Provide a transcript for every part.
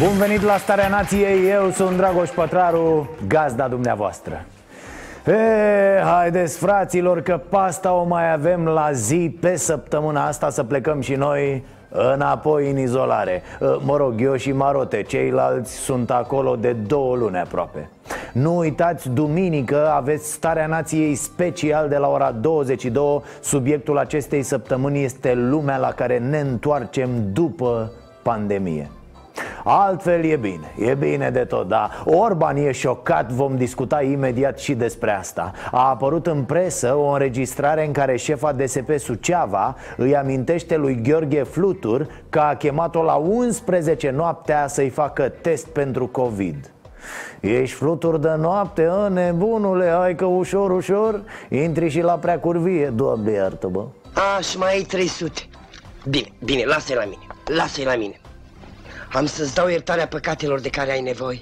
Bun venit la Starea Nației, eu sunt Dragoș Pătraru, gazda dumneavoastră. E, haideți fraților că pasta o mai avem la zi pe săptămâna asta să plecăm și noi înapoi în izolare. Mă rog, eu și Marote, ceilalți sunt acolo de două luni aproape. Nu uitați, duminică aveți Starea Nației special de la ora 22 Subiectul acestei săptămâni este lumea la care ne întoarcem după pandemie Altfel e bine, e bine de tot, da. Orban e șocat, vom discuta imediat și despre asta. A apărut în presă o înregistrare în care șefa DSP Suceava Îi amintește lui Gheorghe Flutur că a chemat-o la 11 noaptea să-i facă test pentru COVID. Ești flutur de noapte, a, nebunule, hai că ușor, ușor. Intri și la prea curvie, doamne iartă-mă. Aș, și mai ai 300 Bine, bine, lasă-i la mine, lasă-i la mine am să-ți dau iertarea păcatelor de care ai nevoie.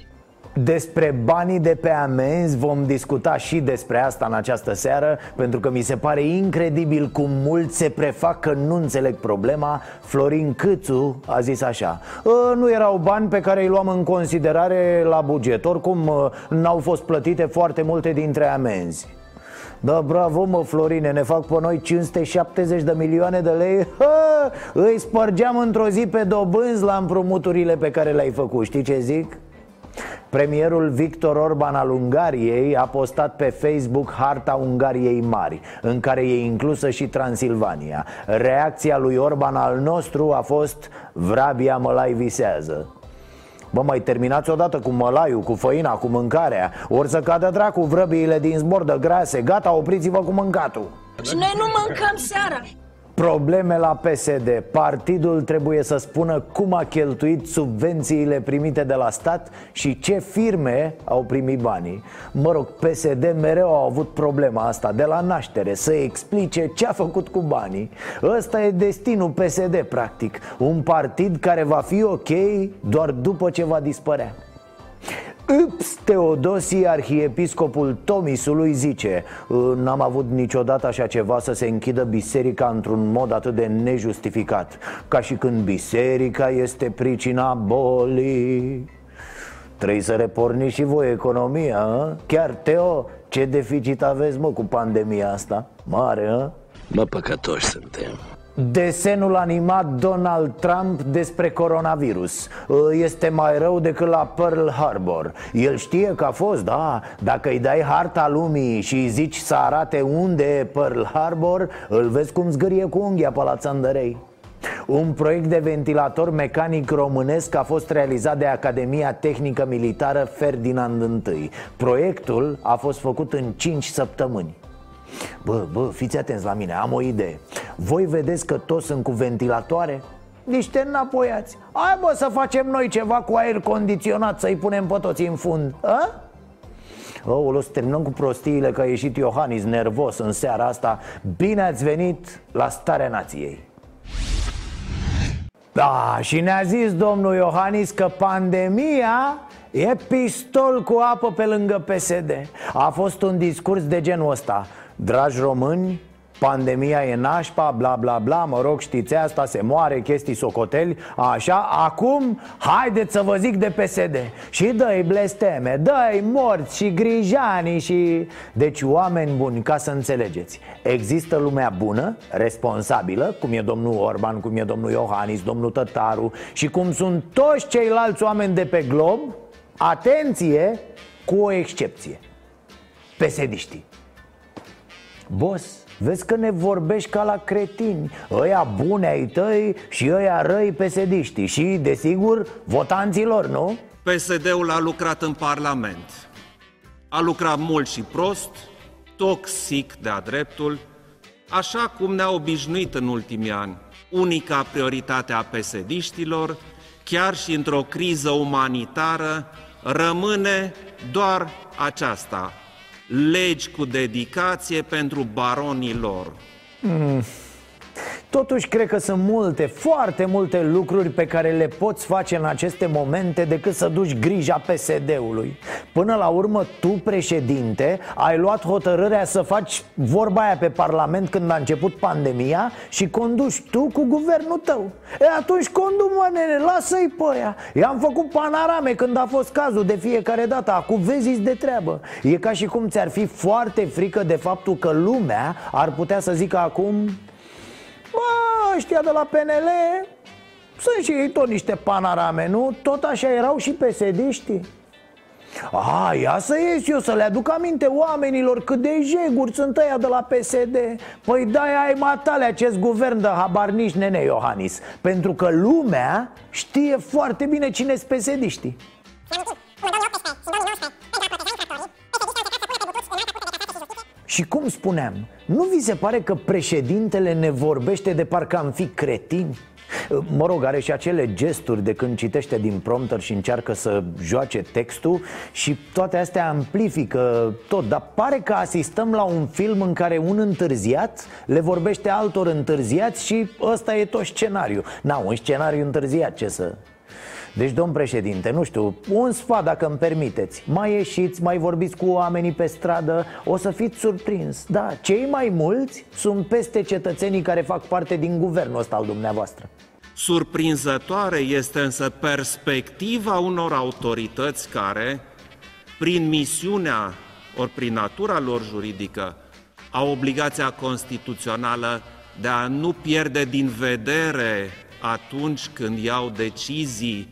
Despre banii de pe amenzi vom discuta și despre asta în această seară Pentru că mi se pare incredibil cum mulți se prefac că nu înțeleg problema. Florin Câțu a zis așa ă, Nu erau bani pe care îi luam în considerare la buget. Oricum ă, n-au fost plătite foarte multe dintre amenzi da, bravo mă, Florine, ne fac pe noi 570 de milioane de lei ha, Îi spărgeam într-o zi pe dobânzi la împrumuturile pe care le-ai făcut Știi ce zic? Premierul Victor Orban al Ungariei a postat pe Facebook harta Ungariei mari, în care e inclusă și Transilvania. Reacția lui Orban al nostru a fost Vrabia mălai visează. Bă, mai terminați odată cu mălaiul, cu făina, cu mâncarea. Ori să cadă dracu vrăbiile din zbor de grase. Gata, opriți-vă cu mâncatul. Și noi nu mâncăm seara Probleme la PSD Partidul trebuie să spună cum a cheltuit subvențiile primite de la stat Și ce firme au primit banii. Mă rog, PSD mereu a avut problema asta de la naștere Să explice ce a făcut cu banii. Ăsta e destinul PSD practic. Un partid care va fi ok doar după ce va dispărea Ups, Teodosie, arhiepiscopul Tomisului, zice N-am avut niciodată așa ceva să se închidă biserica într-un mod atât de nejustificat Ca și când biserica este pricina bolii Trebuie să reporni și voi economia, a? Chiar, Teo, ce deficit aveți, mă, cu pandemia asta? Mare, a? Mă, păcătoși suntem Desenul animat Donald Trump despre coronavirus. Este mai rău decât la Pearl Harbor. El știe că a fost, da. Dacă îi dai harta lumii și îi zici să arate unde e Pearl Harbor Îl vezi cum zgârie cu unghia pe la țandărei un proiect de ventilator mecanic românesc a fost realizat de Academia Tehnică Militară Ferdinand I. Proiectul a fost făcut în 5 săptămâni Bă, bă, fiți atenți la mine, am o idee. Voi vedeți că toți sunt cu ventilatoare? Niște înapoiați. Hai bă să facem noi ceva cu aer condiționat Să-i punem pe toți în fund. A? Oh, să terminăm cu prostiile că a ieșit Iohannis nervos în seara asta. Bine ați venit la Starea Nației. Da, și ne-a zis domnul Iohannis că pandemia e pistol cu apă pe lângă PSD A fost un discurs de genul ăsta Dragi români, pandemia e nașpa, bla bla bla, mă rog știți asta, se moare, chestii socoteli Așa, acum haideți să vă zic de PSD Și dă-i blesteme, dă-i morți și grijani și... Deci oameni buni, ca să înțelegeți Există lumea bună, responsabilă, cum e domnul Orban, cum e domnul Iohannis, domnul Tătaru Și cum sunt toți ceilalți oameni de pe glob Atenție, cu o excepție. Pesediștii Boss, vezi că ne vorbești ca la cretini Ăia bune ai tăi și ăia răi pesediștii Și, desigur, votanților, nu? PSD-ul a lucrat în Parlament A lucrat mult și prost, toxic de-a dreptul așa cum ne-a obișnuit în ultimii ani. Unica prioritate a pesediștilor, chiar și într-o criză umanitară, rămâne doar aceasta, legi cu dedicație pentru baronii lor. Mm. Totuși, cred că sunt multe, foarte multe lucruri pe care le poți face în aceste momente decât să duci grija PSD-ului. Până la urmă, tu, președinte, ai luat hotărârea să faci vorba aia pe Parlament când a început pandemia și conduci tu cu guvernul tău. E, atunci condu mă, nene, lasă-i pe aia. I-am făcut panorame când a fost cazul de fiecare dată, acum vezi de treabă. E ca și cum ți-ar fi foarte frică de faptul că lumea ar putea să zică acum Bă, ăștia de la PNL sunt și ei tot niște panorame, nu? Tot așa erau și pesediștii a, ia să ies eu să le aduc aminte oamenilor cât de jeguri sunt ăia de la PSD Păi da, ai matale acest guvern de habar nici nene Iohannis Pentru că lumea știe foarte bine cine sunt pesediștii și cum spuneam, nu vi se pare că președintele ne vorbește de parcă am fi cretini? Mă rog, are și acele gesturi de când citește din prompter și încearcă să joace textul Și toate astea amplifică tot Dar pare că asistăm la un film în care un întârziat le vorbește altor întârziați Și ăsta e tot scenariu Na, un scenariu întârziat, ce să... Deci, domn președinte, nu știu, un sfat dacă îmi permiteți. Mai ieșiți, mai vorbiți cu oamenii pe stradă O să fiți surprins. Da, cei mai mulți sunt peste cetățenii care fac parte din guvernul ăsta al dumneavoastră. Surprinzătoare este însă perspectiva unor autorități care, prin misiunea ori prin natura lor juridică, au obligația constituțională de a nu pierde din vedere atunci când iau decizii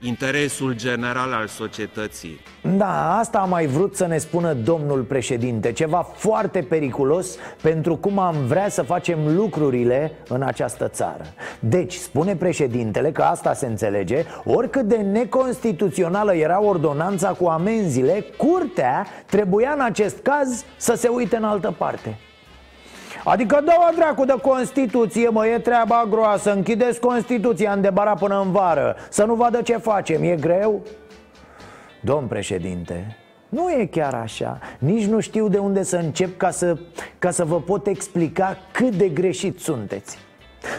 interesul general al societății. Da, asta am mai vrut să ne spună domnul președinte. Ceva foarte periculos pentru cum am vrea să facem lucrurile în această țară. Deci, spune președintele că asta se înțelege Oricât de neconstituțională era ordonanța cu amenziile Curtea trebuia în acest caz să se uite în altă parte Adică dă-o dracu de Constituție, mă, e treaba groasă. Închideți Constituția în debara până în vară. Să nu vadă ce facem, e greu? Domn președinte, nu e chiar așa. Nici nu știu de unde să încep ca să, ca să vă pot explica cât de greșit sunteți.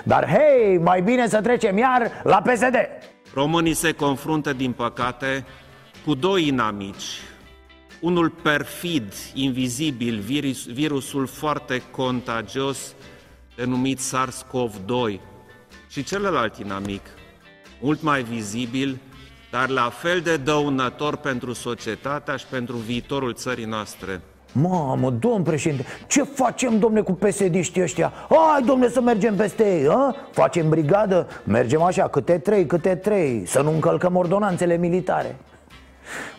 Dar hei, mai bine să trecem iar la PSD Românii se confruntă, din păcate, cu doi inamici unul perfid, invizibil, virus, virusul foarte contagios denumit SARS-CoV-2 și celălalt inamic, mult mai vizibil, dar la fel de dăunător pentru societatea și pentru viitorul țării noastre. Mamă, domn președinte, ce facem, domne, cu psd ăștia? Hai, domne, să mergem peste ei, a? Facem brigadă? Mergem așa, câte trei, câte trei Să nu încălcăm ordonanțele militare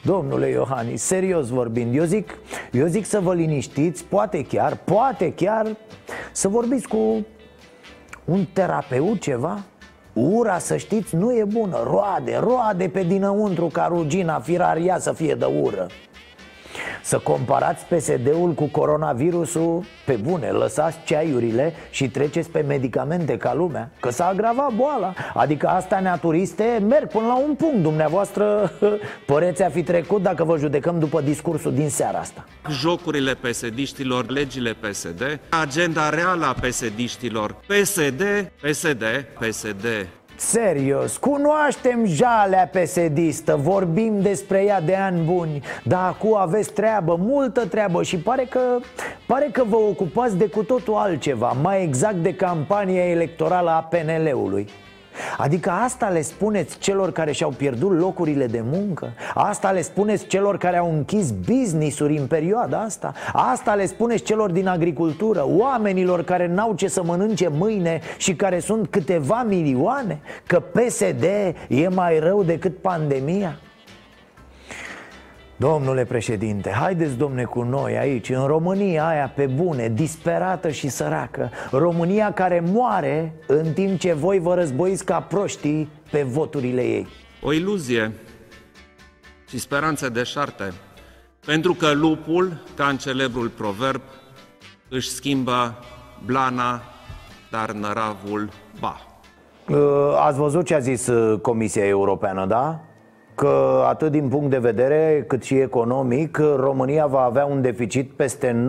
Domnule Iohannis, serios vorbind, eu zic, eu zic să vă liniștiți, poate chiar, poate chiar să vorbiți cu un terapeut ceva? Ura, să știți, nu e bună, roade, roade pe dinăuntru ca rugina firaria să fie de ură să comparați PSD-ul cu coronavirusul. Pe bune, lăsați ceaiurile și treceți pe medicamente ca lumea Că s-a agravat boala. Adică astea neaturiste merg până la un punct Dumneavoastră. Păreți a fi trecut dacă vă judecăm după discursul din seara asta. Jocurile psd legile PSD Agenda reală a psd PSD, PSD, PSD Serios, cunoaștem jalea pesedistă, vorbim despre ea de ani buni Dar acum aveți treabă, multă treabă și pare că, pare că vă ocupați de cu totul altceva Mai exact de campania electorală a PNL-ului Adică asta le spuneți celor care și-au pierdut locurile de muncă? Asta le spuneți celor care au închis business-uri în perioada asta? Asta le spuneți celor din agricultură, oamenilor care n-au ce să mănânce mâine și care sunt câteva milioane? Că PSD e mai rău decât pandemia? Domnule președinte, haideți domne cu noi aici, în România aia pe bune, disperată și săracă România care moare în timp ce voi vă războiți ca proștii pe voturile ei O iluzie și speranță deșarte Pentru că lupul, ca în celebrul proverb, își schimbă Blana, dar năravul ba. Uh, Ați văzut ce a zis uh, Comisia Europeană, da? Că atât din punct de vedere cât și economic România va avea un deficit peste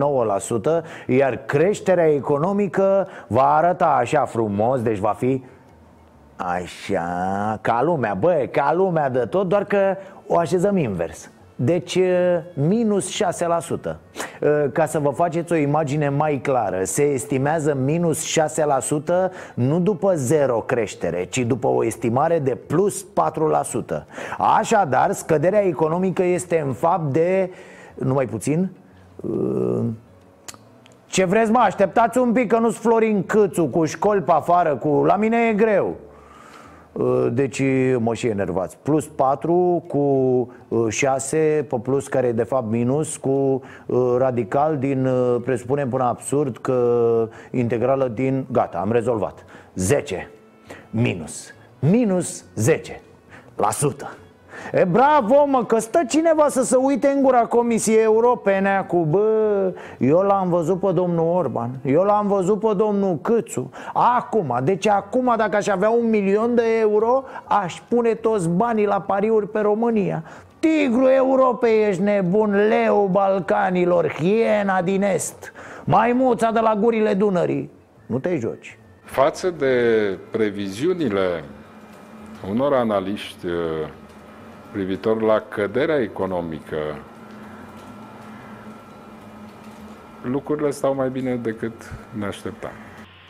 9% Iar creșterea economică va arăta așa frumos Deci va fi așa, ca lumea, băi, ca lumea de tot Doar că o așezăm invers deci minus 6% Ca să vă faceți o imagine mai clară Se estimează minus 6% nu după zero creștere Ci după o estimare de plus 4% Așadar, scăderea economică este în fapt de, numai puțin Ce vreți mă, așteptați un pic că nu-s Florin Câțu cu școli pe afară cu... La mine e greu. Uh, deci mă și enervați. Plus 4 cu 6 uh, pe plus care e de fapt minus Cu uh, radical din, presupunem până absurd că integrală din, gata, am rezolvat. 10 minus. Minus 10 la sută E bravo mă, că stă cineva să se uite în gura Comisiei Europene cu Bă, eu l-am văzut pe domnul Orban Eu l-am văzut pe domnul Câțu. Acum, deci acum dacă aș avea un milion de euro Aș pune toți banii la pariuri pe România. Tigru Europei ești nebun, leu Balcanilor, hiena din Est. Maimuța de la gurile Dunării Nu te joci. Față de previziunile unor analiști privitor la căderea economică, lucrurile stau mai bine decât ne așteptam.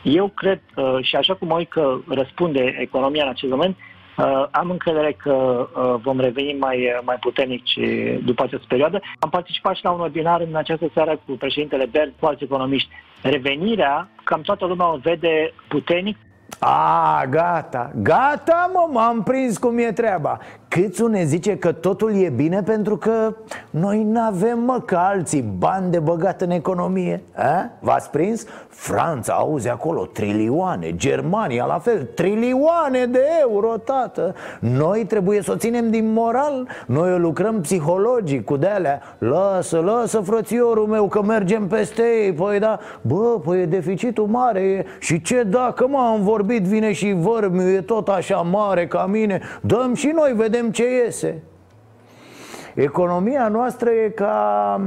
Eu cred, uh, și așa cum uit că răspunde economia în acest moment, uh, am încredere că uh, vom reveni mai, mai puternici după această perioadă. Am participat și la un webinar în această seară cu președintele Bert, cu alți economiști. Revenirea, cam toată lumea o vede puternic. A, gata, gata mă, m-am prins cum e treaba. Câțu ne zice că totul e bine pentru că noi n-avem mă ca alții bani de băgat în economie. A? V-ați prins? Franța, auzi acolo, trilioane Germania la fel, trilioane de euro, tată. Noi trebuie să o ținem din moral. Noi o lucrăm psihologic cu de-alea. Lasă, lasă frățiorul meu că mergem peste ei. Păi da, bă, păi e deficitul mare. Și ce dacă m-am vorbit, vine și vărmiu E tot așa mare ca mine. Dăm și noi, vedem vedem ce iese. Economia noastră e ca...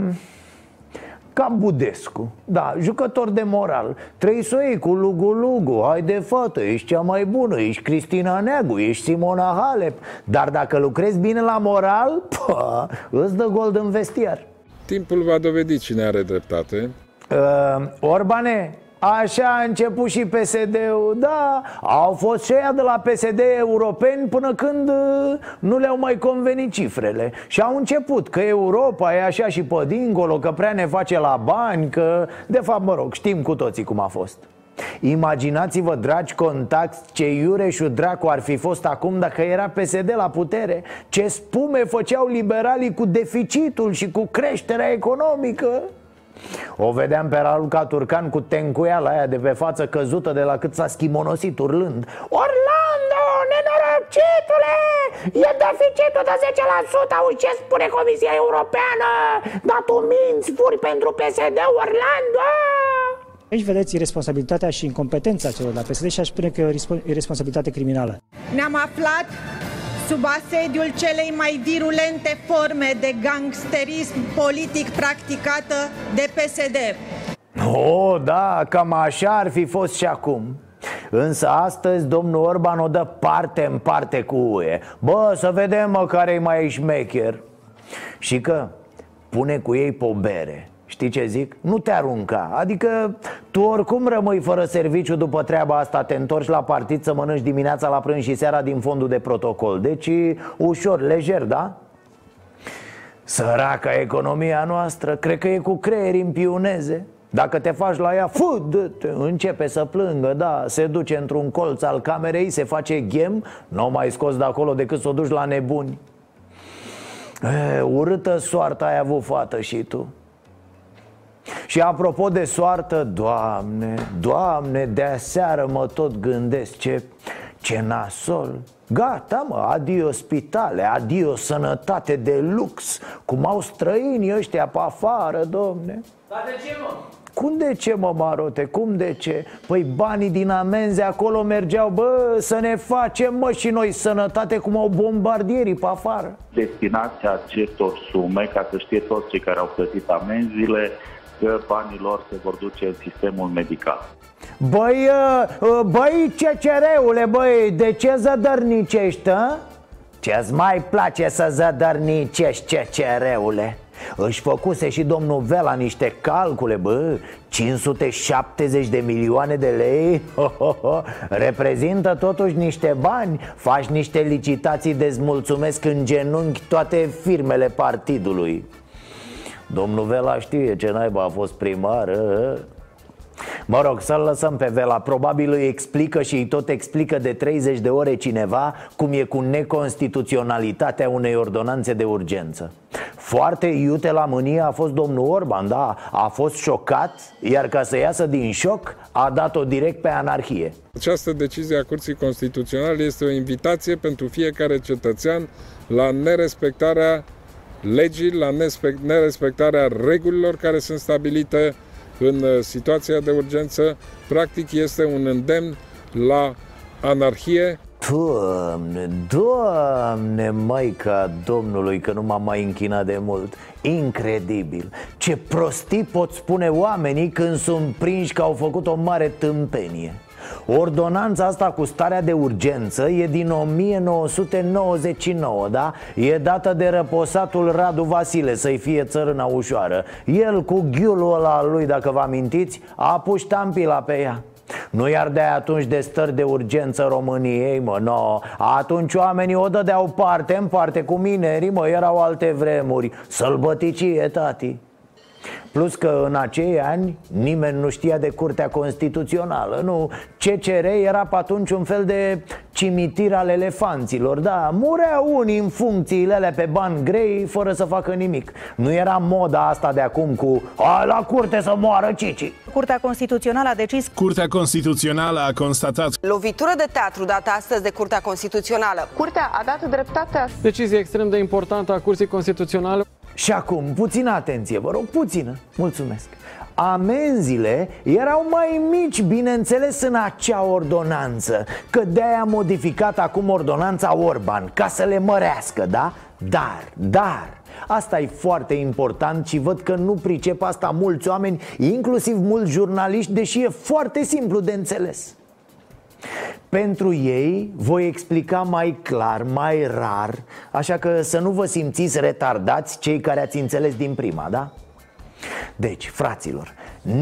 Ca Budescu. Da, jucător de moral. Trei să o iei cu lugu-lugu Hai de fată, ești cea mai bună Ești Cristina Neagu, ești Simona Halep. Dar dacă lucrezi bine la moral pă, Îți dă gol în vestiar. Timpul va dovedi cine are dreptate. Uh, Orbane, Așa a început și PSD-ul Da, au fost și de la PSD europeni Până când uh, nu le-au mai convenit cifrele. Și au început că Europa e așa și pe dincolo Că prea ne face la bani Că, de fapt, mă rog, știm cu toții cum a fost. Imaginați-vă, dragi contacti, ce iureșul dracu ar fi fost acum dacă era PSD la putere Ce spume făceau liberalii cu deficitul și cu creșterea economică o vedeam pe Raluca Turcan cu tencuiala aia de pe față căzută de la cât s-a schimonosit urlând. Orlando, nenorocitule, e deficitul de 10% Auzi ce spune Comisia Europeană? Dar tu minți, furi pentru PSD, Orlando! Aici vedeți responsabilitatea și incompetența celor de la PSD și aș spune că e o responsabilitate criminală. Ne-am aflat sub asediul celei mai virulente forme de gangsterism politic practicată de PSD. Oh, da, cam așa ar fi fost și acum. Însă astăzi domnul Orban o dă parte în parte cu UE. Bă, să vedem mă care e mai șmecher. Și că pune cu ei pe bere Știi ce zic? Nu te arunca Adică tu oricum rămâi fără serviciu după treaba asta Te întorci la partid să mănânci dimineața la prânz și seara din fondul de protocol Deci ușor, lejer, da? Săraca economia noastră Cred că e cu creieri în piuneze dacă te faci la ea, fă, începe să plângă, da, se duce într-un colț al camerei, se face ghem, nu mai scos de acolo decât să o duci la nebuni. E, urâtă soarta ai avut fată și tu. Și apropo de soartă, Doamne, Doamne, de aseară mă tot gândesc ce, ce nasol Gata mă, adio spitale, adio sănătate de lux Cum au străinii ăștia pe afară, domne Dar de ce mă? Cum de ce, mă, Marote? Cum de ce? Păi banii din amenzi acolo mergeau, bă, să ne facem, mă, și noi sănătate cum au bombardierii pe afară Destinația acestor sume, ca să știe toți cei care au plătit amenziile, că banii lor se vor duce în sistemul medical. Băi, uh, uh, băi, CCR-ule, băi, de ce zădărnicești, a? Ce-ți mai place să zădărnicești, CCR-ule? Își făcuse și domnul Vela niște calcule, bă 570 de milioane de lei ho, ho, ho. Reprezintă totuși niște bani Faci niște licitații dezmulțumesc în genunchi toate firmele partidului Domnul Vela știe ce naiba a fost primar ă? Mă rog, să-l lăsăm pe Vela. Probabil îi explică și îi tot explică de 30 de ore cineva Cum e cu neconstituționalitatea unei ordonanțe de urgență. Foarte iute la mânie a fost domnul Orban, da? A fost șocat, iar ca să iasă din șoc A dat-o direct pe anarhie. Această decizie a Curții Constituționale este o invitație pentru fiecare cetățean la nerespectarea legii, la nerespectarea regulilor care sunt stabilite în uh, situația de urgență, practic este un îndemn la anarhie. Doamne, doamne, maica Domnului, că nu m-am mai închinat de mult. Incredibil. Ce prostii pot spune oamenii când sunt prinși că au făcut o mare tâmpenie Ordonanța asta cu starea de urgență e din 1999, da? E dată de răposatul Radu Vasile să-i fie țărâna ușoară. El cu ghiulul ăla al lui, dacă vă amintiți, a pus ștampila pe ea. Nu iar de atunci de stări de urgență României, mă, no. Atunci oamenii o dădeau parte în parte cu minerii, mă, erau alte vremuri. Sălbăticie, tati Plus că în acei ani nimeni nu știa de Curtea Constituțională Nu, CCR era pe atunci un fel de cimitir al elefanților Da, mureau unii în funcțiile alea pe bani grei fără să facă nimic. Nu era moda asta de acum cu A, la curte să moară Cici. Curtea Constituțională a decis Curtea Constituțională a constatat Lovitură de teatru dată astăzi de Curtea Constituțională. Curtea a dat dreptatea Decizie extrem de importantă a Curții Constituționale și acum, puțină atenție, vă rog, puțină, mulțumesc Amenziile erau mai mici, bineînțeles, în acea ordonanță Că de-aia a modificat acum ordonanța Orban Ca să le mărească, da? Dar, dar, Asta e foarte important și văd că nu pricep asta mulți oameni, inclusiv mulți jurnaliști, deși e foarte simplu de înțeles. Pentru ei voi explica mai clar, mai rar Așa că să nu vă simțiți retardați cei care ați înțeles din prima, da? Deci, fraților,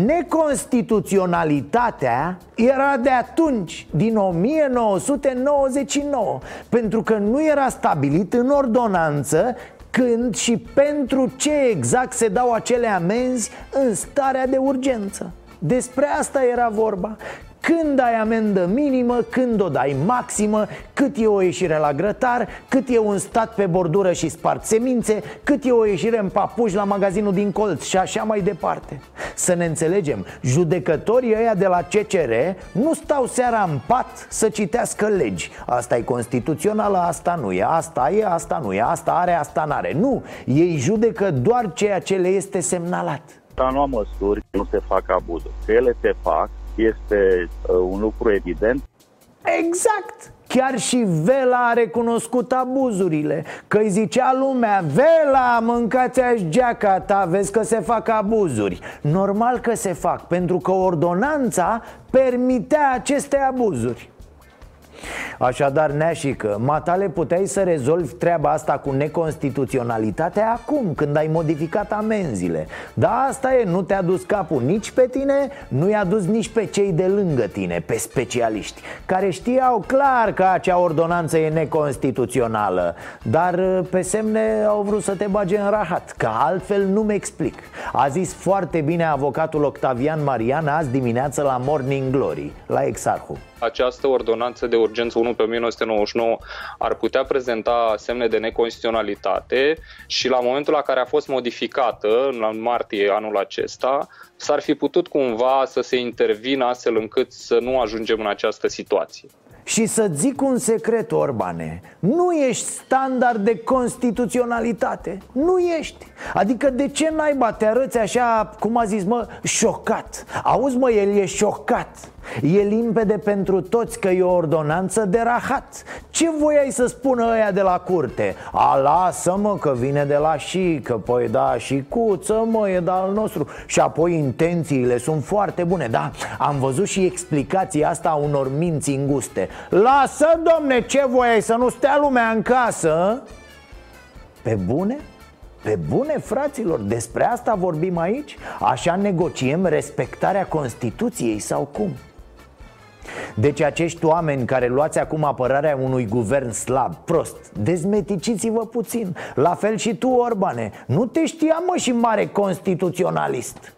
neconstituționalitatea era de atunci, din 1999 Pentru că nu era stabilit în ordonanță când și pentru ce exact se dau acele amenzi în starea de urgență despre asta era vorba când ai amendă minimă, când o dai maximă, cât e o ieșire la grătar, cât e un stat pe bordură și spart semințe, cât e o ieșire în papuși la magazinul din colț și așa mai departe. Să ne înțelegem, judecătorii ăia de la CCR nu stau seara în pat să citească legi. Asta e constituțională, asta nu e, asta e, asta nu e, asta are, asta n-are. Nu, ei judecă doar ceea ce le este semnalat. Dar nu măsuri, nu se fac abuzuri. Că ele se fac, este uh, un lucru evident. Exact! Chiar și Vela a recunoscut abuzurile Că îi zicea lumea Vela, mâncați aș geaca ta Vezi că se fac abuzuri Normal că se fac Pentru că ordonanța permitea aceste abuzuri Așadar, neașică, matale puteai să rezolvi treaba asta cu neconstituționalitatea acum, când ai modificat amenziile. Da, asta e, nu te-a dus capul nici pe tine, nu i-a dus nici pe cei de lângă tine, pe specialiști Care știau clar că acea ordonanță e neconstituțională. Dar pe semne au vrut să te bage în rahat, că altfel nu-mi explic. A zis foarte bine avocatul Octavian Marian azi dimineață la Morning Glory, la Exarhu această ordonanță de urgență 1 pe 1999 ar putea prezenta semne de neconstituționalitate și la momentul la care a fost modificată, în martie anul acesta, s-ar fi putut cumva să se intervină astfel încât să nu ajungem în această situație. Și să zic un secret, Orbane Nu ești standard de constituționalitate Nu ești Adică de ce naiba? Te arăți așa, cum a zis mă, șocat. Auzi mă, el e șocat. E limpede pentru toți că e o ordonanță de rahat. Ce voiai să spună ăia de la curte? A, lasă-mă că vine de la și Că păi da, și cuță mă, e de al nostru. Și apoi intențiile sunt foarte bune Da, am văzut și explicația asta a unor minți înguste. Lasă, domne, ce voiai să nu stea lumea în casă? Pe bune? Pe bune, fraților, despre asta vorbim aici? Așa negociem respectarea Constituției sau cum? Deci acești oameni care luați acum apărarea unui guvern slab, prost Dezmeticiți-vă puțin La fel și tu, Orbane Nu te știa, mă, și mare constituționalist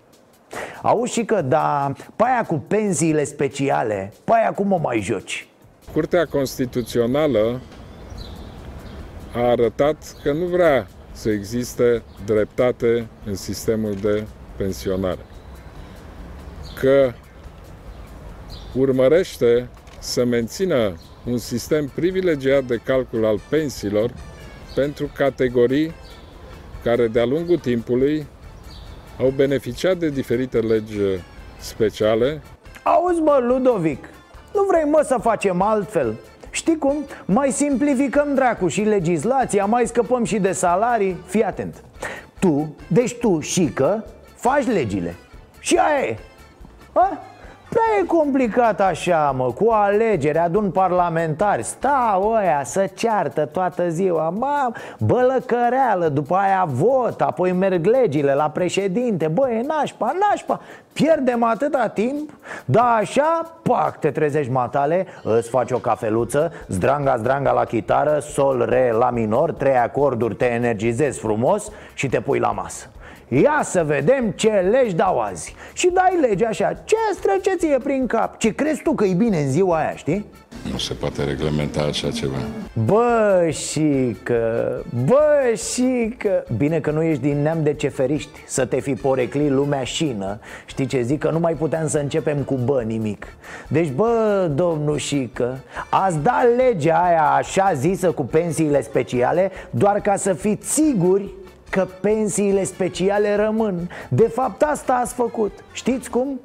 Auzi și că, da, paia cu pensiile speciale Paia cum o mai joci? Curtea Constituțională a arătat că nu vrea să existe dreptate în sistemul de pensionare. Că urmărește să mențină un sistem privilegiat de calcul al pensiilor pentru categorii care de-a lungul timpului au beneficiat de diferite legi speciale. Auzi, mă, Ludovic, nu vrei, mă, să facem altfel? Știi cum? Mai simplificăm dracu și legislația, mai scăpăm și de salarii Fii atent Tu, deci tu, și că, faci legile Și aia e A? Prea e complicat așa, mă, cu alegeri, adun parlamentari. Stau ăia să ceartă toată ziua Mă, bălăcăreală, după aia vot, apoi merg legile la președinte. Bă, e nașpa, nașpa. Pierdem atâta timp, da așa, pac, te trezești matale Îți faci o cafeluță, zdranga, zdranga la chitară Sol, re, la minor, trei acorduri, te energizezi frumos Și te pui la masă Ia să vedem ce legi dau azi. Și dai lege așa, ce strece ție prin cap? Ce crezi tu că e bine în ziua aia, știi? Nu se poate reglementa așa ceva. Bă, și că, bă, și că. Bine că nu ești din neam de ceferiști Să te fi porecli lumea șină. Știi ce zic? Că nu mai puteam să începem cu bă nimic. Deci, bă, domnul Șică Ați dat legea aia așa zisă cu pensiile speciale Doar ca să fiți siguri că pensiile speciale rămân. De fapt asta ați făcut. Știți cum?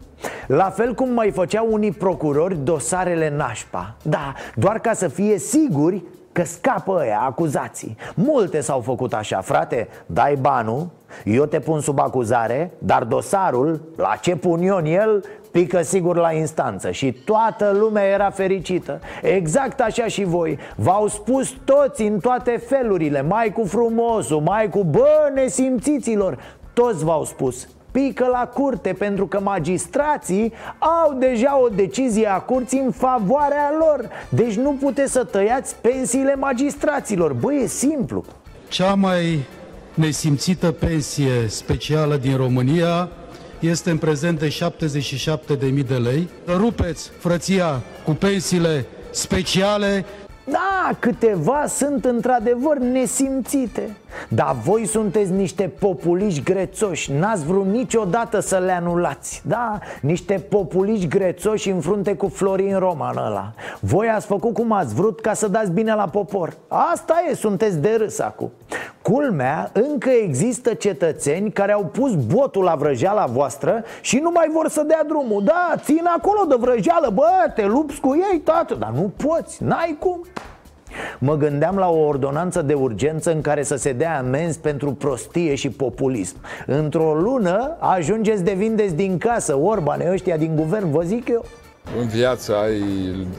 La fel cum mai făceau unii procurori dosarele nașpa. Da, doar ca să fie siguri că scapă ăia acuzații. Multe s-au făcut așa, frate, dai banul, eu te pun sub acuzare Dar dosarul, la ce pun eu în el, pică sigur la instanță Și toată lumea era fericită. Exact așa și voi. V-au spus toți în toate felurile Mai cu frumosul, mai cu bă nesimțiților. Toți v-au spus pică la curte pentru că magistrații au deja o decizie a curții în favoarea lor. Deci nu puteți să tăiați pensiile magistraților. Băi, e simplu. Cea mai nesimțită pensie specială din România este în prezent de 77.000 de lei. Rupeți frăția cu pensiile speciale. Da, câteva sunt într-adevăr nesimțite. Dar voi sunteți niște populiști grețoși. N-ați vrut niciodată să le anulați. Da, niște populiști grețoși în frunte cu Florin Roman ăla. Voi ați făcut cum ați vrut ca să dați bine la popor. Asta e, sunteți de râs acum Culmea, încă există cetățeni care au pus botul la vrăjeala voastră și nu mai vor să dea drumul. Da, țin acolo de vrăjeală, bă, te lupți cu ei, tată Dar nu poți, n-ai cum. Mă gândeam la o ordonanță de urgență în care să se dea amenzi pentru prostie și populism. Într-o lună ajungeți de vindeți din casă Orbane ăștia din guvern, vă zic eu. În viață ai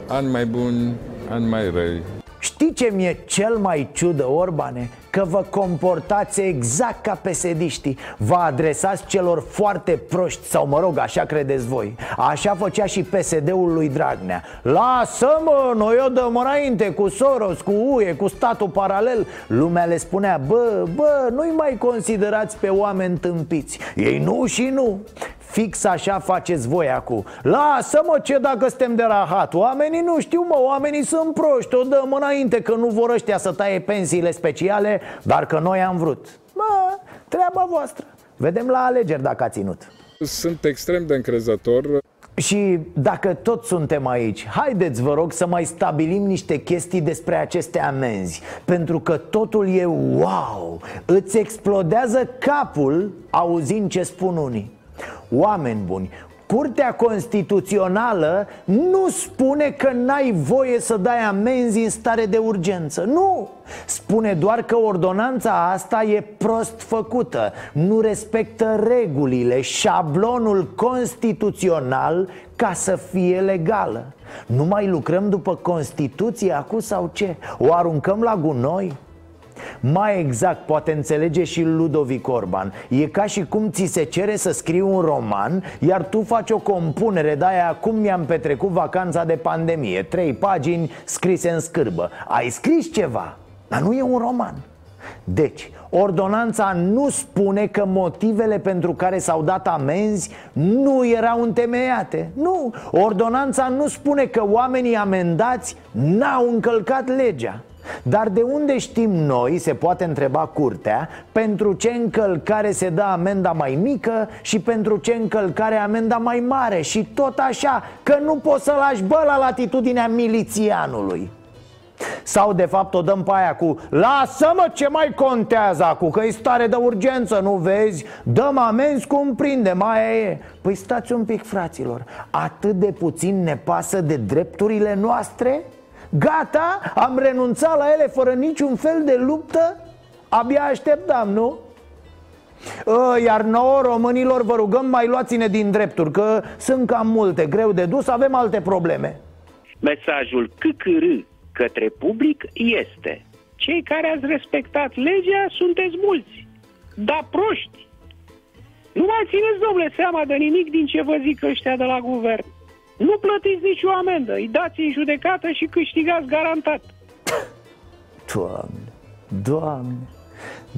ani mai buni, ani mai răi. Știi ce mi-e cel mai ciudă, Orbane? Că vă comportați exact ca pesediștii. Vă adresați celor foarte proști Sau mă rog, așa credeți voi. Așa făcea și PSD-ul lui Dragnea. Lasă-mă, noi o dăm înainte Cu Soros, cu UE, cu statul paralel. Lumea le spunea Bă, bă, nu-i mai considerați pe oameni tâmpiți. Ei nu și nu Fix așa faceți voi acum. Lasă-mă ce dacă suntem de rahat. Oamenii nu știu mă, oamenii sunt proști. O dăm înainte că nu vor ăștia să taie pensiile speciale Dar că noi am vrut. Bă, treaba voastră. Vedem la alegeri dacă a ținut. Sunt extrem de încrezător. Și dacă tot suntem aici, haideți vă rog să mai stabilim niște chestii despre aceste amenzi. Pentru că totul e wow, îți explodează capul auzind ce spun unii Oameni buni, Curtea Constituțională nu spune că n-ai voie să dai amenzi în stare de urgență Nu! Spune doar că ordonanța asta e prost făcută Nu respectă regulile, șablonul constituțional ca să fie legală Nu mai lucrăm după Constituție acum sau ce? O aruncăm la gunoi? Mai exact, poate înțelege și Ludovic Orban. E ca și cum ți se cere să scrii un roman Iar tu faci o compunere de aia Cum mi-am petrecut vacanța de pandemie. Trei pagini scrise în scârbă. Ai scris ceva, dar nu e un roman. Deci, ordonanța nu spune că motivele pentru care s-au dat amenzi nu erau întemeiate. Nu, ordonanța nu spune că oamenii amendați n-au încălcat legea dar de unde știm noi, se poate întreba curtea, pentru ce încălcare se dă amenda mai mică și pentru ce încălcare amenda mai mare Și tot așa, că nu poți să lași bă la latitudinea milițianului sau de fapt o dăm pe aia cu Lasă-mă ce mai contează acum Că e stare de urgență, nu vezi? Dăm amenzi cum prinde, mai e Păi stați un pic fraților Atât de puțin ne pasă de drepturile noastre? Gata, am renunțat la ele fără niciun fel de luptă? Abia așteptam, nu? Ă, iar nouă românilor vă rugăm mai luați-ne din drepturi Că sunt cam multe, greu de dus, avem alte probleme Mesajul CCR către public este Cei care ați respectat legea sunteți mulți Dar proști Nu mai țineți, domnule, seama de nimic din ce vă zic ăștia de la guvern nu plătiți nicio amendă, îi dați în judecată și câștigați garantat. Doamne, Doamne.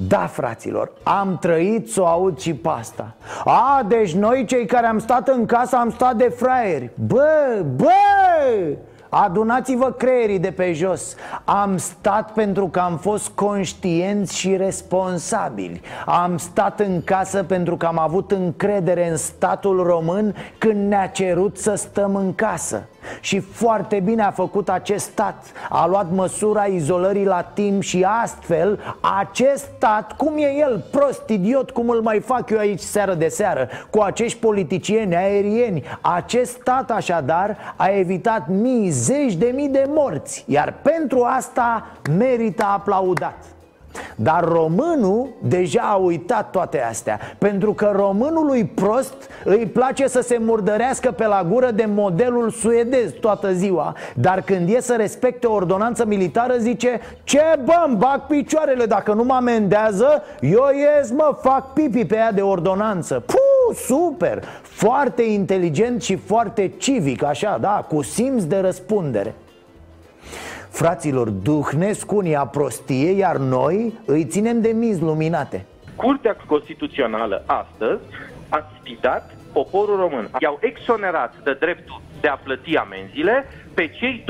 Da, fraților, am trăit să o aud și pe asta. A, deci noi cei care am stat în casă am stat de fraieri. Bă, bă, Adunați-vă creierii de pe jos. Am stat pentru că am fost conștienți și responsabili. Am stat în casă pentru că am avut încredere în statul român Când ne-a cerut să stăm în casă și foarte bine a făcut acest stat. A luat măsura izolării la timp și astfel Acest stat, cum e el, prost, idiot Cum îl mai fac eu aici seară de seară Cu acești politicieni aerieni Acest stat așadar a evitat mii, zeci de mii de morți Iar pentru asta merită aplaudat dar românul deja a uitat toate astea Pentru că românului prost îi place să se murdărească pe la gură de modelul suedez toată ziua. Dar când e să respecte o ordonanță militară zice Ce bă, bag picioarele, dacă nu mă amendează Eu ies, mă, fac pipi pe ea de ordonanță. Puh, super, foarte inteligent și foarte civic, așa, da, cu simț de răspundere Fraților, duhnesc unii a prostie, iar noi îi ținem de miz luminate Curtea Constituțională astăzi a sfidat poporul român. I-au exonerat de dreptul de a plăti amenziile pe cei 282.000,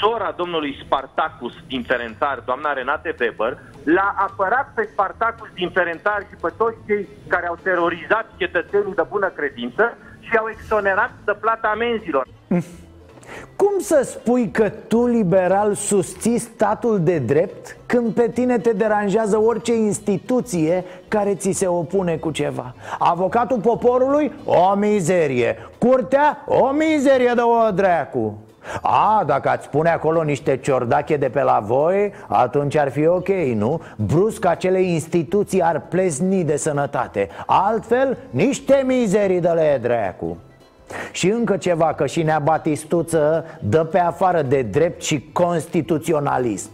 sora domnului Spartacus din Ferențar, doamna Renate Weber, l-a apărat pe Spartacus din Ferențar și pe toți cei care au terorizat cetățenii de bună credință și au exonerat de plata amenzilor. Cum să spui că tu, liberal, susții statul de drept când pe tine te deranjează orice instituție care ți se opune cu ceva? Avocatul poporului? O mizerie Curtea? O mizerie de o dreacu a, dacă ați spune acolo niște ciordache de pe la voi, atunci ar fi ok, nu? Brusc acele instituții ar plezni de sănătate Altfel, niște mizerii de le dracu și încă ceva, că și Nea Batistuță dă pe afară de drept și constituționalism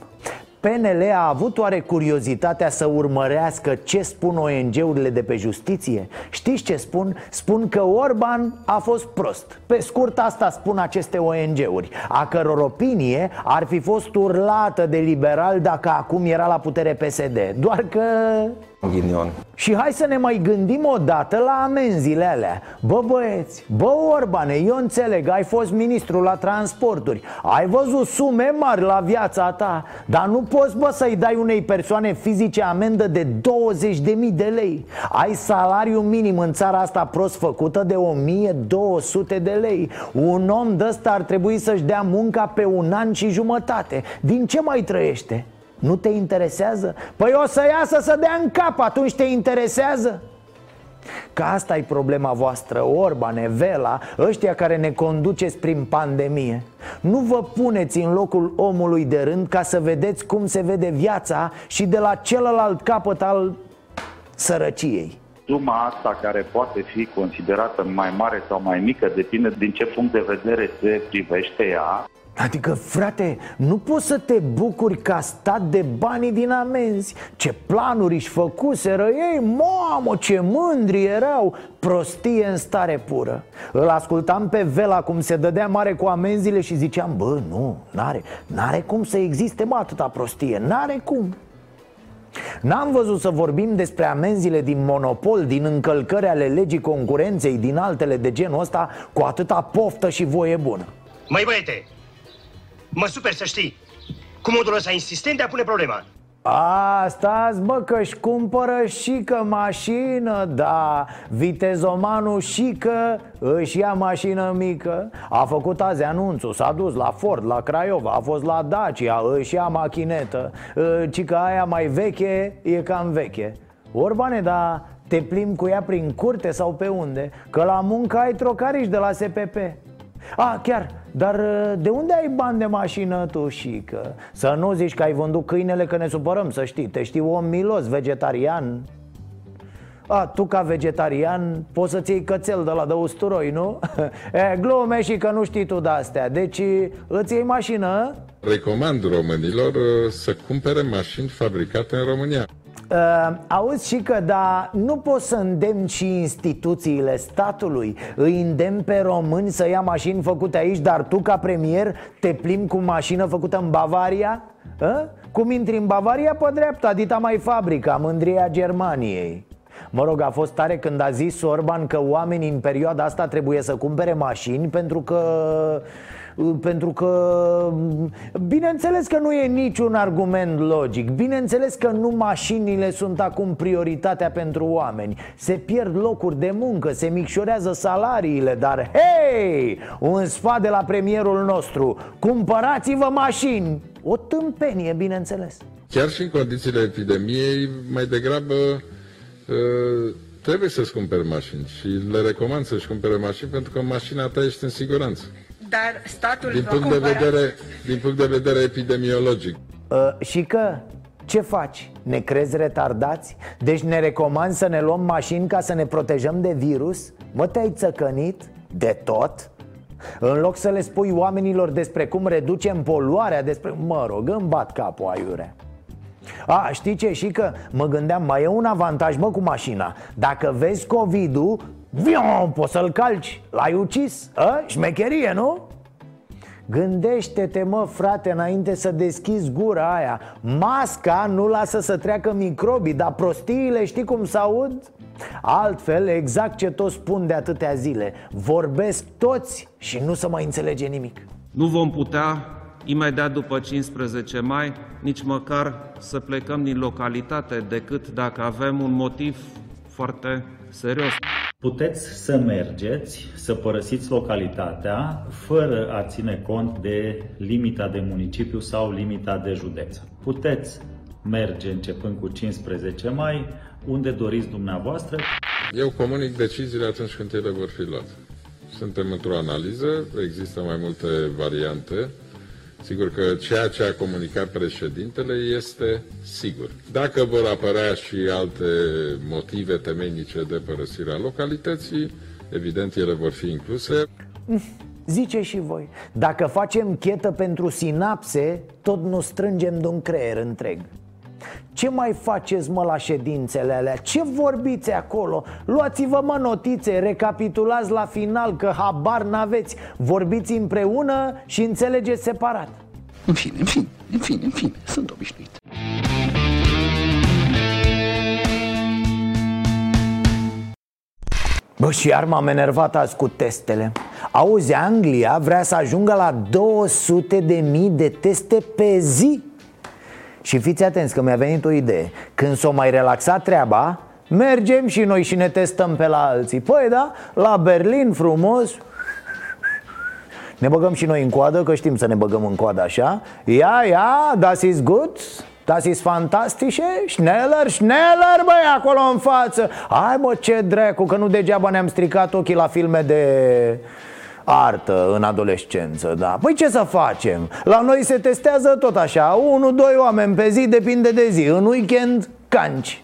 PNL a avut oare curiozitatea să urmărească ce spun ONG-urile de pe justiție? Știți ce spun? Spun că Orban a fost prost Pe scurt asta spun aceste ONG-uri A căror opinie ar fi fost urlată de liberal dacă acum era la putere PSD Doar că Ghinion. Și hai să ne mai gândim o dată la amenziile alea Bă băieți, bă Orbane, eu înțeleg, ai fost ministru la transporturi Ai văzut sume mari la viața ta Dar nu poți bă să-i dai unei persoane fizice amendă de 20.000 de lei Ai salariu minim în țara asta prost făcută de 1200 de lei Un om de ăsta ar trebui să-și dea munca pe un an și jumătate Din ce mai trăiește? Nu te interesează? Păi o să iasă să dea în cap, atunci te interesează? Că asta e problema voastră, Orban, Vela, ăștia care ne conduceți prin pandemie. Nu vă puneți în locul omului de rând ca să vedeți cum se vede viața și de la celălalt capăt al sărăciei. Suma asta care poate fi considerată mai mare sau mai mică depinde din ce punct de vedere se privește ea Adică, frate, nu poți să te bucuri ca stat de banii din amenzi. Ce planuri își făcuseră ei, mamă, ce mândri erau! Prostie în stare pură. Îl ascultam pe Vela cum se dădea mare cu amenziile și ziceam Bă, nu, n-are, n-are cum să existe, mă, atâta prostie, n-are cum. N-am văzut să vorbim despre amenziile din monopol, din încălcări ale legii concurenței, din altele de genul ăsta Cu atâta poftă și voie bună. Măi băiete, Mă super să știi. Cu modul ăsta insistent de a pune problema. A, stați bă că-și cumpără și că mașină, da Vitezomanul și că își ia mașină mică A făcut azi anunțul, s-a dus la Ford, la Craiova, a fost la Dacia, își ia machinetă Ci că aia mai veche e cam veche Orbane, da, te plimbi cu ea prin curte sau pe unde? Că la muncă ai trocariș de la SPP a, chiar, dar uh, de unde ai bani de mașină tu, că Să nu zici că ai vândut câinele că ne supărăm, să știi. Te știu om milos, vegetarian. A, tu ca vegetarian poți să-ți iei cățel de la de usturoi, nu? e, glume și că nu știi tu de-astea. Deci îți iei mașină? Recomand românilor uh, să cumpere mașini fabricate în România Uh, auzi și că, da, nu poți să îndemn și instituțiile statului Îi îndemn pe români să ia mașini făcute aici Dar tu, ca premier, te plimbi cu mașină făcută în Bavaria? Uh? Cum intri în Bavaria pe dreapta, dita mai fabrica, mândria Germaniei Mă rog, a fost tare când a zis Orban că oamenii în perioada asta trebuie să cumpere mașini Pentru că pentru că bineînțeles că nu e niciun argument logic. Bineînțeles că nu mașinile sunt acum prioritatea pentru oameni. Se pierd locuri de muncă, se micșorează salariile Dar hei, un sfat de la premierul nostru. Cumpărați-vă mașini! O tâmpenie, bineînțeles. Chiar și în condițiile epidemiei, mai degrabă uh, trebuie să-ți cumperi mașini și le recomand să-și cumpere mașini pentru că mașina ta ești în siguranță dar statul din punct, de vedere, din punct de vedere epidemiologic. Uh, și că ce faci? Ne crezi retardați? Deci ne recomand să ne luăm mașini ca să ne protejăm de virus? Mă, te-ai țăcănit? De tot? În loc să le spui oamenilor despre cum reducem poluarea, despre... Mă rog, îmi bat capul aiurea a, știi ce? Și că mă gândeam, mai e un avantaj, mă, cu mașina Dacă vezi COVID-ul, Vion, poți să-l calci L-ai ucis? A? Șmecherie, nu? Gândește-te, mă, frate, înainte să deschizi gura aia Masca nu lasă să treacă microbii Dar prostiile știi cum se aud? Altfel, exact ce toți spun de atâtea zile Vorbesc toți și nu se mai înțelege nimic Nu vom putea, imediat după 15 mai, nici măcar să plecăm din localitate Decât dacă avem un motiv foarte serios Puteți să mergeți, să părăsiți localitatea fără a ține cont de limita de municipiu sau limita de județ. Puteți merge începând cu 15 mai, unde doriți dumneavoastră. Eu comunic deciziile atunci când ele vor fi luate. Suntem într-o analiză, există mai multe variante Sigur că ceea ce a comunicat președintele este sigur. Dacă vor apărea și alte motive temenice de părăsirea localității, evident ele vor fi incluse. Zice și voi, dacă facem chetă pentru sinapse, tot nu strângem de un creier întreg ce mai faceți mă la ședințele alea? Ce vorbiți acolo? Luați-vă mă notițe, recapitulați la final că habar n-aveți. Vorbiți împreună și înțelegeți separat. În fine, în fine, în fine, în fine, sunt obișnuit. Bă, și iar m-am enervat azi cu testele. Auzi, Anglia vrea să ajungă la 200 de mii de teste pe zi? Și fiți atenți că mi-a venit o idee. Când s-o mai relaxa treaba Mergem și noi și ne testăm pe la alții. Păi da, la Berlin frumos. Ne băgăm și noi în coadă, că știm să ne băgăm în coadă așa. Ia, ia, das is good Das ist fantastische, schneller, schneller, băi, acolo în față. Hai mă, ce dracu, că nu degeaba ne-am stricat ochii la filme de artă în adolescență, da. Păi ce să facem? La noi se testează tot așa, unu, doi oameni pe zi, depinde de zi. În weekend, canci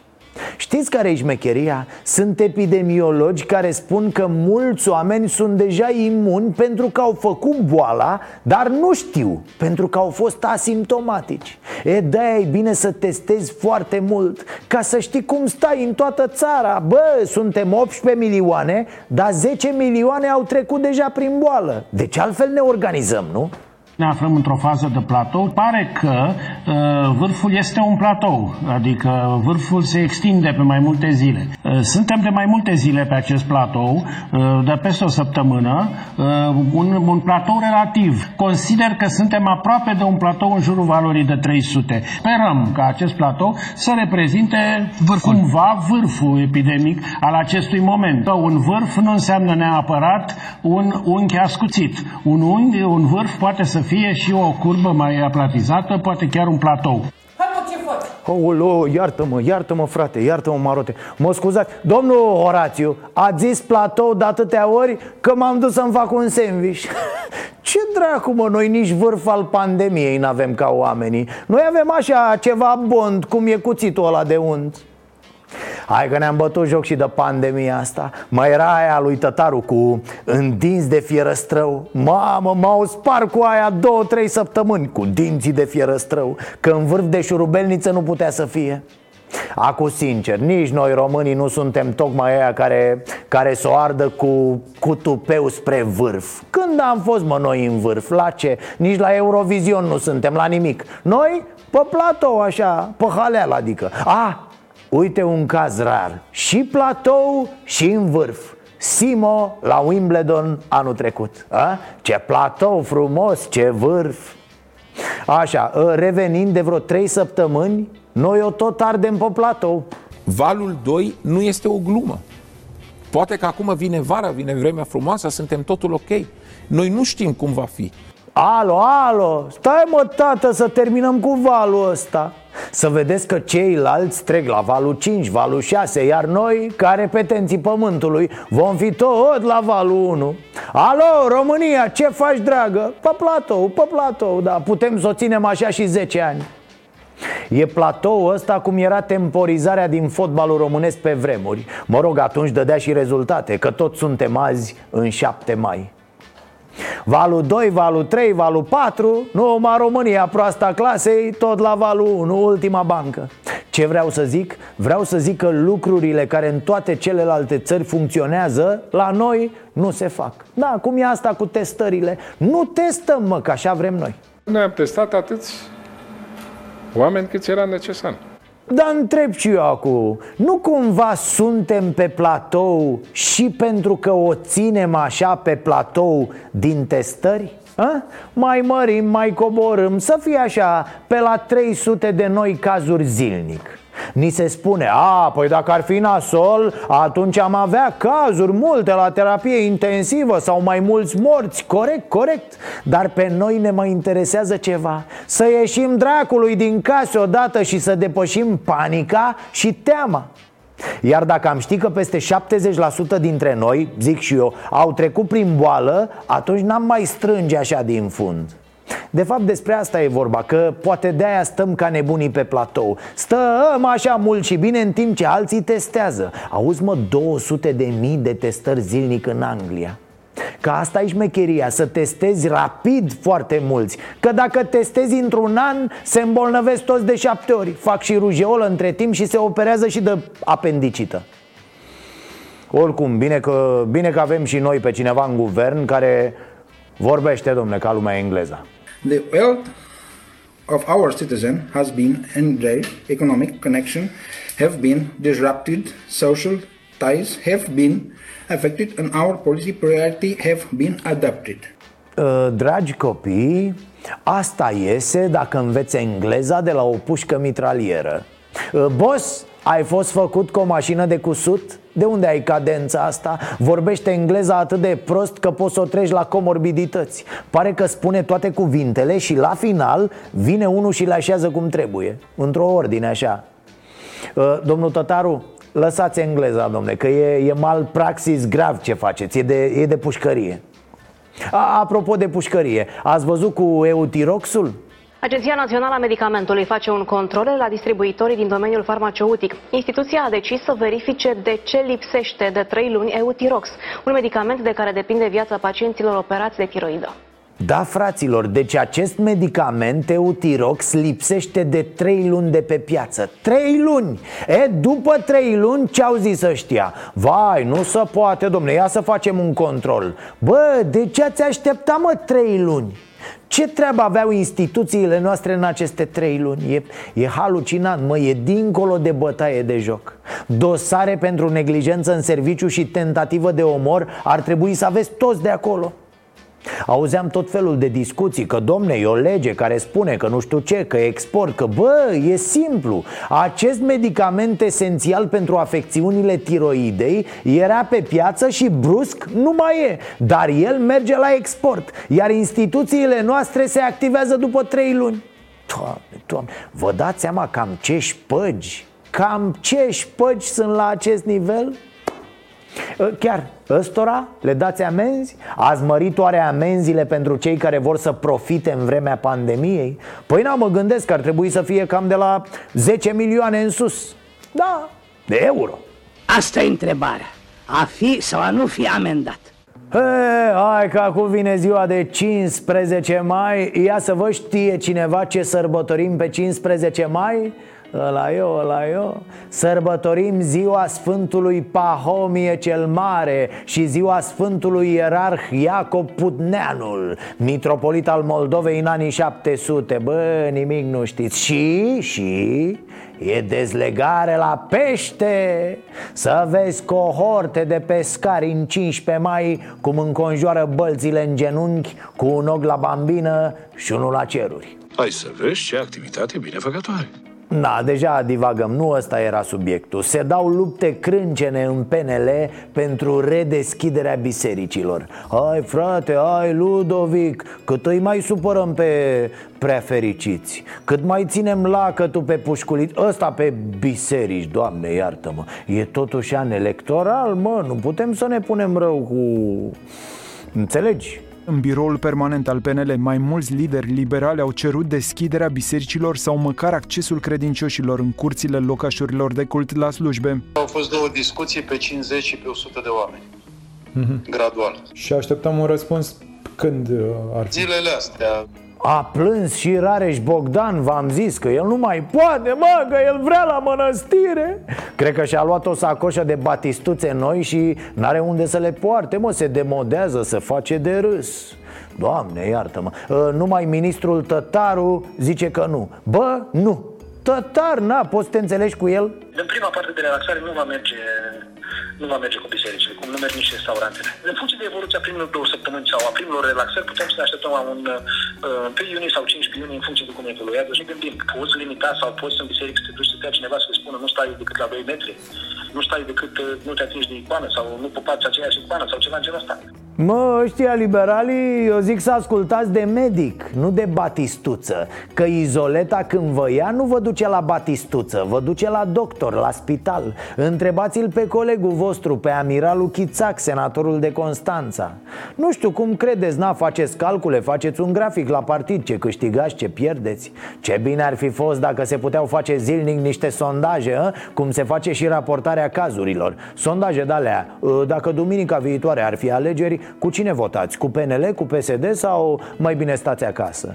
Știți care e șmecheria? Sunt epidemiologi care spun că mulți oameni sunt deja imuni pentru că au făcut boala, dar nu știu, pentru că au fost asimptomatici E, de e bine să testezi foarte mult, ca să știi cum stai în toată țara Bă, suntem 18 milioane, dar 10 milioane au trecut deja prin boală Deci altfel ne organizăm, nu? Ne aflăm într-o fază de platou. Pare că uh, vârful este un platou, adică vârful se extinde pe mai multe zile. Uh, suntem de mai multe zile pe acest platou, uh, de peste o săptămână, uh, un, un platou relativ. Consider că suntem aproape de un platou în jurul valorii de 300. Sperăm ca acest platou să reprezinte vârful. cumva vârful epidemic al acestui moment. Un vârf nu înseamnă neapărat un unchi ascuțit. Un unghi, un vârf poate să fie și o curbă mai aplatizată, poate chiar un platou. Oh, iartă-mă, iartă-mă frate, iartă-mă marote. Mă scuzați, domnul Horațiu A zis platou de atâtea ori Că m-am dus să-mi fac un sandwich. Ce dracu mă, noi nici vârf al pandemiei n-avem ca oamenii. Noi avem așa ceva bond Cum e cuțitul ăla de unt Hai că ne-am bătut joc și de pandemia asta. Mai era aia lui Tătaru cu dinți de fierăstrău. Mamă, m-au spart cu aia două, trei săptămâni Cu dinții de fierăstrău Că în vârf de șurubelniță nu putea să fie. Acu sincer, nici noi românii nu suntem tocmai aia care, care s-o ardă cu, cu tupeu spre vârf. Când am fost mă noi în vârf? La ce? Nici la Eurovision nu suntem, la nimic. Noi pe platou așa, pe haleal adică. Ah, Uite un caz rar. Și platou și în vârf. Simo la Wimbledon anul trecut. A? Ce platou frumos, ce vârf. Așa, ă, revenind de vreo 3 săptămâni Noi o tot ardem pe platou. Valul 2 nu este o glumă. Poate că acum vine vara, vine vremea frumoasă, suntem totul ok. Noi nu știm cum va fi Alo, alo, stai mă tată să terminăm cu valul ăsta. Să vedeți că ceilalți trec la valul 5, valul 6 Iar noi, ca repetenții pământului, vom fi tot la valul 1 Alo, România, ce faci dragă? Pe platou, pe platou, da, putem să o ținem așa și 10 ani. E platou ăsta cum era temporizarea din fotbalul românesc pe vremuri. Mă rog, atunci dădea și rezultate, că tot suntem azi în 7 mai Valul 2, valul 3, valul 4 Numai România proasta clasei Tot la valul 1, ultima bancă Ce vreau să zic? Vreau să zic că lucrurile care în toate celelalte țări funcționează La noi nu se fac Da, cum e asta cu testările? Nu testăm, mă, că așa vrem noi Noi am testat atâți oameni cât era necesar dar întreb și eu acum Nu cumva suntem pe platou Și pentru că o ținem așa pe platou Din testări? A? Mai mărim, mai coborâm Să fie așa Pe la 300 de noi cazuri zilnic Ni se spune, a, păi dacă ar fi nasol Atunci am avea cazuri multe la terapie intensivă Sau mai mulți morți, corect, corect. Dar pe noi ne mai interesează ceva. Să ieșim dracului din case odată și să depășim panica și teama. Iar dacă am ști că peste 70% dintre noi, zic și eu, au trecut prin boală Atunci n-am mai strânge așa din fund de fapt despre asta e vorba, că poate de-aia stăm ca nebunii pe platou. Stăm așa mult și bine în timp ce alții testează. Auzi mă, 200 de mii de testări zilnic în Anglia. Că asta e șmecheria, să testezi rapid foarte mulți. Că dacă testezi într-un an, se îmbolnăvesc toți de șapte ori. Fac și rujeolă între timp și se operează și de apendicită. Oricum, bine că, bine că avem și noi pe cineva în guvern care vorbește, domne, ca lumea engleză The wealth of our citizen has been and their economic connection have been disrupted, social ties have been affected and our policy priority have been adapted. Uh, Dragi copii, asta iese dacă înveți engleza de la o pușcă mitralieră Uh, Boss, ai fost făcut cu o mașină de cusut? De unde ai cadența asta? Vorbește engleza atât de prost că poți să o treci la comorbidități Pare că spune toate cuvintele și la final vine unul și le așează cum trebuie Într-o ordine așa Uh, Domnul Tătaru, lăsați engleza, domne, că e, e malpraxis grav ce faceți, e de, e de pușcărie A, Apropo de pușcărie, ați văzut cu eutiroxul? Agenția Națională a Medicamentului face un control la distribuitorii din domeniul farmaceutic. Instituția a decis să verifice de ce lipsește de 3 luni Eutirox, un medicament de care depinde viața pacienților operați de tiroidă. Da, fraților, deci acest medicament Eutirox lipsește de 3 luni de pe piață 3 luni! E, după 3 luni ce au zis ăștia? Vai, nu se poate, domne, ia să facem un control Bă, de ce ați aștepta, mă, 3 luni? Ce treabă aveau instituțiile noastre în aceste trei luni? E, e halucinant, mă, e dincolo de bătaie de joc Dosare pentru neglijență în serviciu și tentativă de omor ar trebui să aveți toți de acolo Auzeam tot felul de discuții că, domne, e o lege care spune că nu știu ce, că export, că bă, e simplu. Acest medicament esențial pentru afecțiunile tiroidei era pe piață și brusc nu mai e Dar el merge la export, iar instituțiile noastre se activează după trei luni. Doamne, doamne, vă dați seama cam ce șpăgi, cam ce șpăgi sunt la acest nivel? Chiar, ăstora le dați amenzi? Ați mărit oare amenziile pentru cei care vor să profite în vremea pandemiei? Păi n mă gândesc că ar trebui să fie cam de la 10 milioane în sus Da, de euro Asta e întrebarea. A fi sau a nu fi amendat. He, hai că acum vine ziua de 15 mai Ia să vă știe cineva ce sărbătorim pe 15 mai? Ăla eu, ăla eu Sărbătorim ziua Sfântului Pahomie cel Mare Și ziua Sfântului Ierarh Iacob Putneanul Mitropolit al Moldovei în anii 700 Bă, nimic nu știți. Și, și E dezlegare la pește. Să vezi cohorte de pescari în 15 mai Cum înconjoară bălțile în genunchi Cu un ochi la bambină și unul la ceruri. Hai să vezi ce activitate binefăcătoare. Na, deja divagăm, nu ăsta era subiectul. Se dau lupte crâncene în PNL pentru redeschiderea bisericilor. Hai frate, hai Ludovic, cât îi mai supărăm pe prea fericiți Cât mai ținem lacătul pe pușculit Ăsta pe biserici, doamne iartă-mă. E totuși an electoral, mă, nu putem să ne punem rău cu... Înțelegi? În biroul permanent al PNL, mai mulți lideri liberali au cerut deschiderea bisericilor sau măcar accesul credincioșilor în curțile locașurilor de cult la slujbe. Au fost două discuții pe 50 și pe 100 de oameni, gradual. Și așteptăm un răspuns când uh, ar fi. Zilele astea, A plâns și Rareș Bogdan, v-am zis că el nu mai poate, mă, că el vrea la mănăstire. Cred că și-a luat o sacoșă de batistuțe noi și n-are unde să le poarte, mă, se demodează, se face de râs. Doamne, iartă-mă. Uh, Numai ministrul Tătaru zice că nu. Bă, nu. Tătar, na, poți să te înțelegi cu el? În prima parte de relaxare nu va merge nu va merge cu bisericile, cum nu merg nici restaurantele. În funcție de evoluția primilor două săptămâni sau a primilor relaxări, putem să ne așteptăm la un uh, 1 iunie sau 5 iunie, în funcție de cum evoluează. Și ne gândim, poți limita sau poți în biserică să te duci să te ia cineva să-ți spună nu stai decât la 2 metri, nu stai decât, uh, nu te atingi de icoană sau nu pupați aceeași icoană sau ceva în genul ăsta. Mă, ăștia liberalii, eu zic să ascultați de medic, nu de batistuță Că izoleta când vă ia nu vă duce la batistuță, vă duce la doctor, la spital. Întrebați-l pe colegul vostru, pe amiralul Chițac, senatorul de Constanța. Nu știu cum credeți, na, faceți calcule, faceți un grafic la partid, ce câștigați, ce pierdeți. Ce bine ar fi fost dacă se puteau face zilnic niște sondaje, a? cum se face și raportarea cazurilor. Sondaje de-alea, dacă duminica viitoare ar fi alegeri, cu cine votați? Cu PNL, cu PSD sau mai bine stați acasă?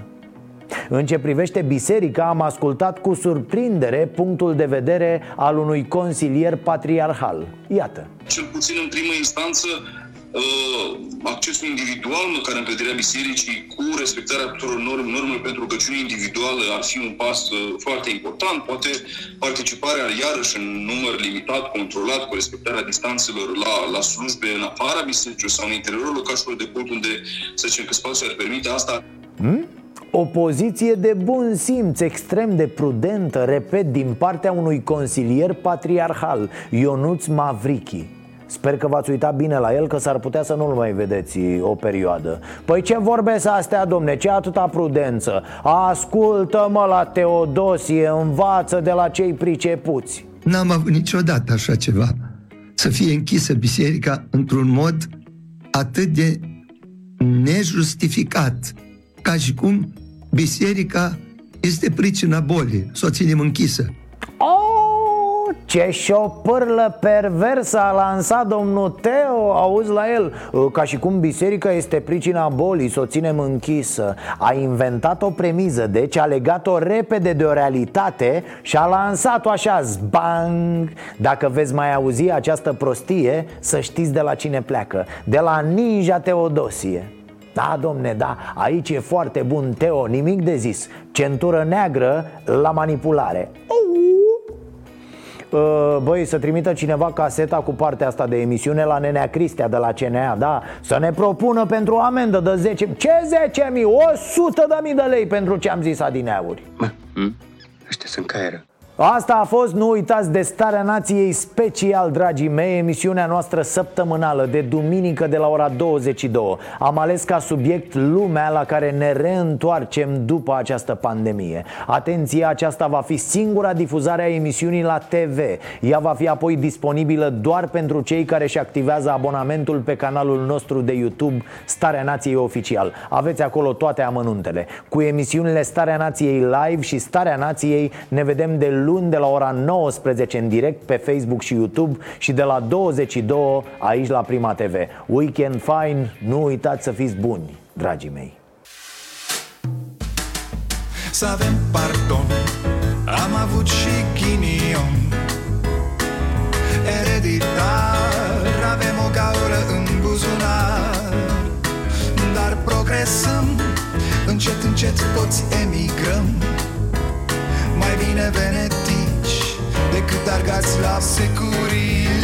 În ce privește biserica, am ascultat cu surprindere punctul de vedere al unui consilier patriarhal. Iată. Cel puțin în primă instanță, uh, accesul individual, măcar în căderea bisericii, cu respectarea tuturor norm, normelor pentru rugăciune individuală ar fi un pas uh, foarte important. Poate participarea, iarăși, în număr limitat, controlat, cu respectarea distanțelor la, la slujbe în afara bisericii sau în interiorul locașului de cult, unde, să zicem că spațiul ar permite asta. Hmm? O poziție de bun simț, extrem de prudentă, repet, din partea unui consilier patriarhal, Ionuț Mavrichi. Sper că v-ați uitat bine la el, că s-ar putea să nu-l mai vedeți o perioadă. Păi ce vorbesc astea, domne, ce atâta prudență? Ascultă-mă la Teodosie, învață de la cei pricepuți. N-am avut niciodată așa ceva. Să fie închisă biserica într-un mod atât de nejustificat Ca și cum biserica este pricina bolii, să o ținem închisă. Oh, ce șopârlă perversă a lansat domnul Teo Auzi la el. Ca și cum biserica este pricina bolii Să o ținem închisă. A inventat o premiză Deci a legat-o repede de o realitate Și a lansat-o așa Zbang! Dacă veți mai auzi această prostie Să știți de la cine pleacă. De la Ninja Teodosie. Da, domne, da, aici e foarte bun Teo, nimic de zis. Centură neagră la manipulare. Uh, băi, să trimită cineva caseta cu partea asta de emisiune la Nenea Cristea de la CNA, da? Să ne propună pentru o amendă de 10 Ce 10 mii? 100 de mii de lei pentru ce am zis adineauri Mă, hm? ăștia sunt caieră Asta a fost, nu uitați, de Starea Nației special, dragii mei Emisiunea noastră săptămânală de duminică de la ora 22 Am ales ca subiect lumea la care ne reîntoarcem după această pandemie. Atenție, aceasta va fi singura difuzare a emisiunii la TV Ea va fi apoi disponibilă doar pentru cei care își activează abonamentul pe canalul nostru de YouTube Starea Nației Oficial. Aveți acolo toate amănuntele. Cu emisiunile Starea Nației Live și Starea Nației ne vedem de luni de la ora 19 în direct pe Facebook și YouTube și de la 22 aici la Prima TV. Weekend fine, nu uitați să fiți buni, dragii mei. Să avem pardon, am avut și ghinion Ereditar, avem o gaură în buzunar Dar progresăm, încet, încet toți emigrăm mai bine venetici Decât argați la securii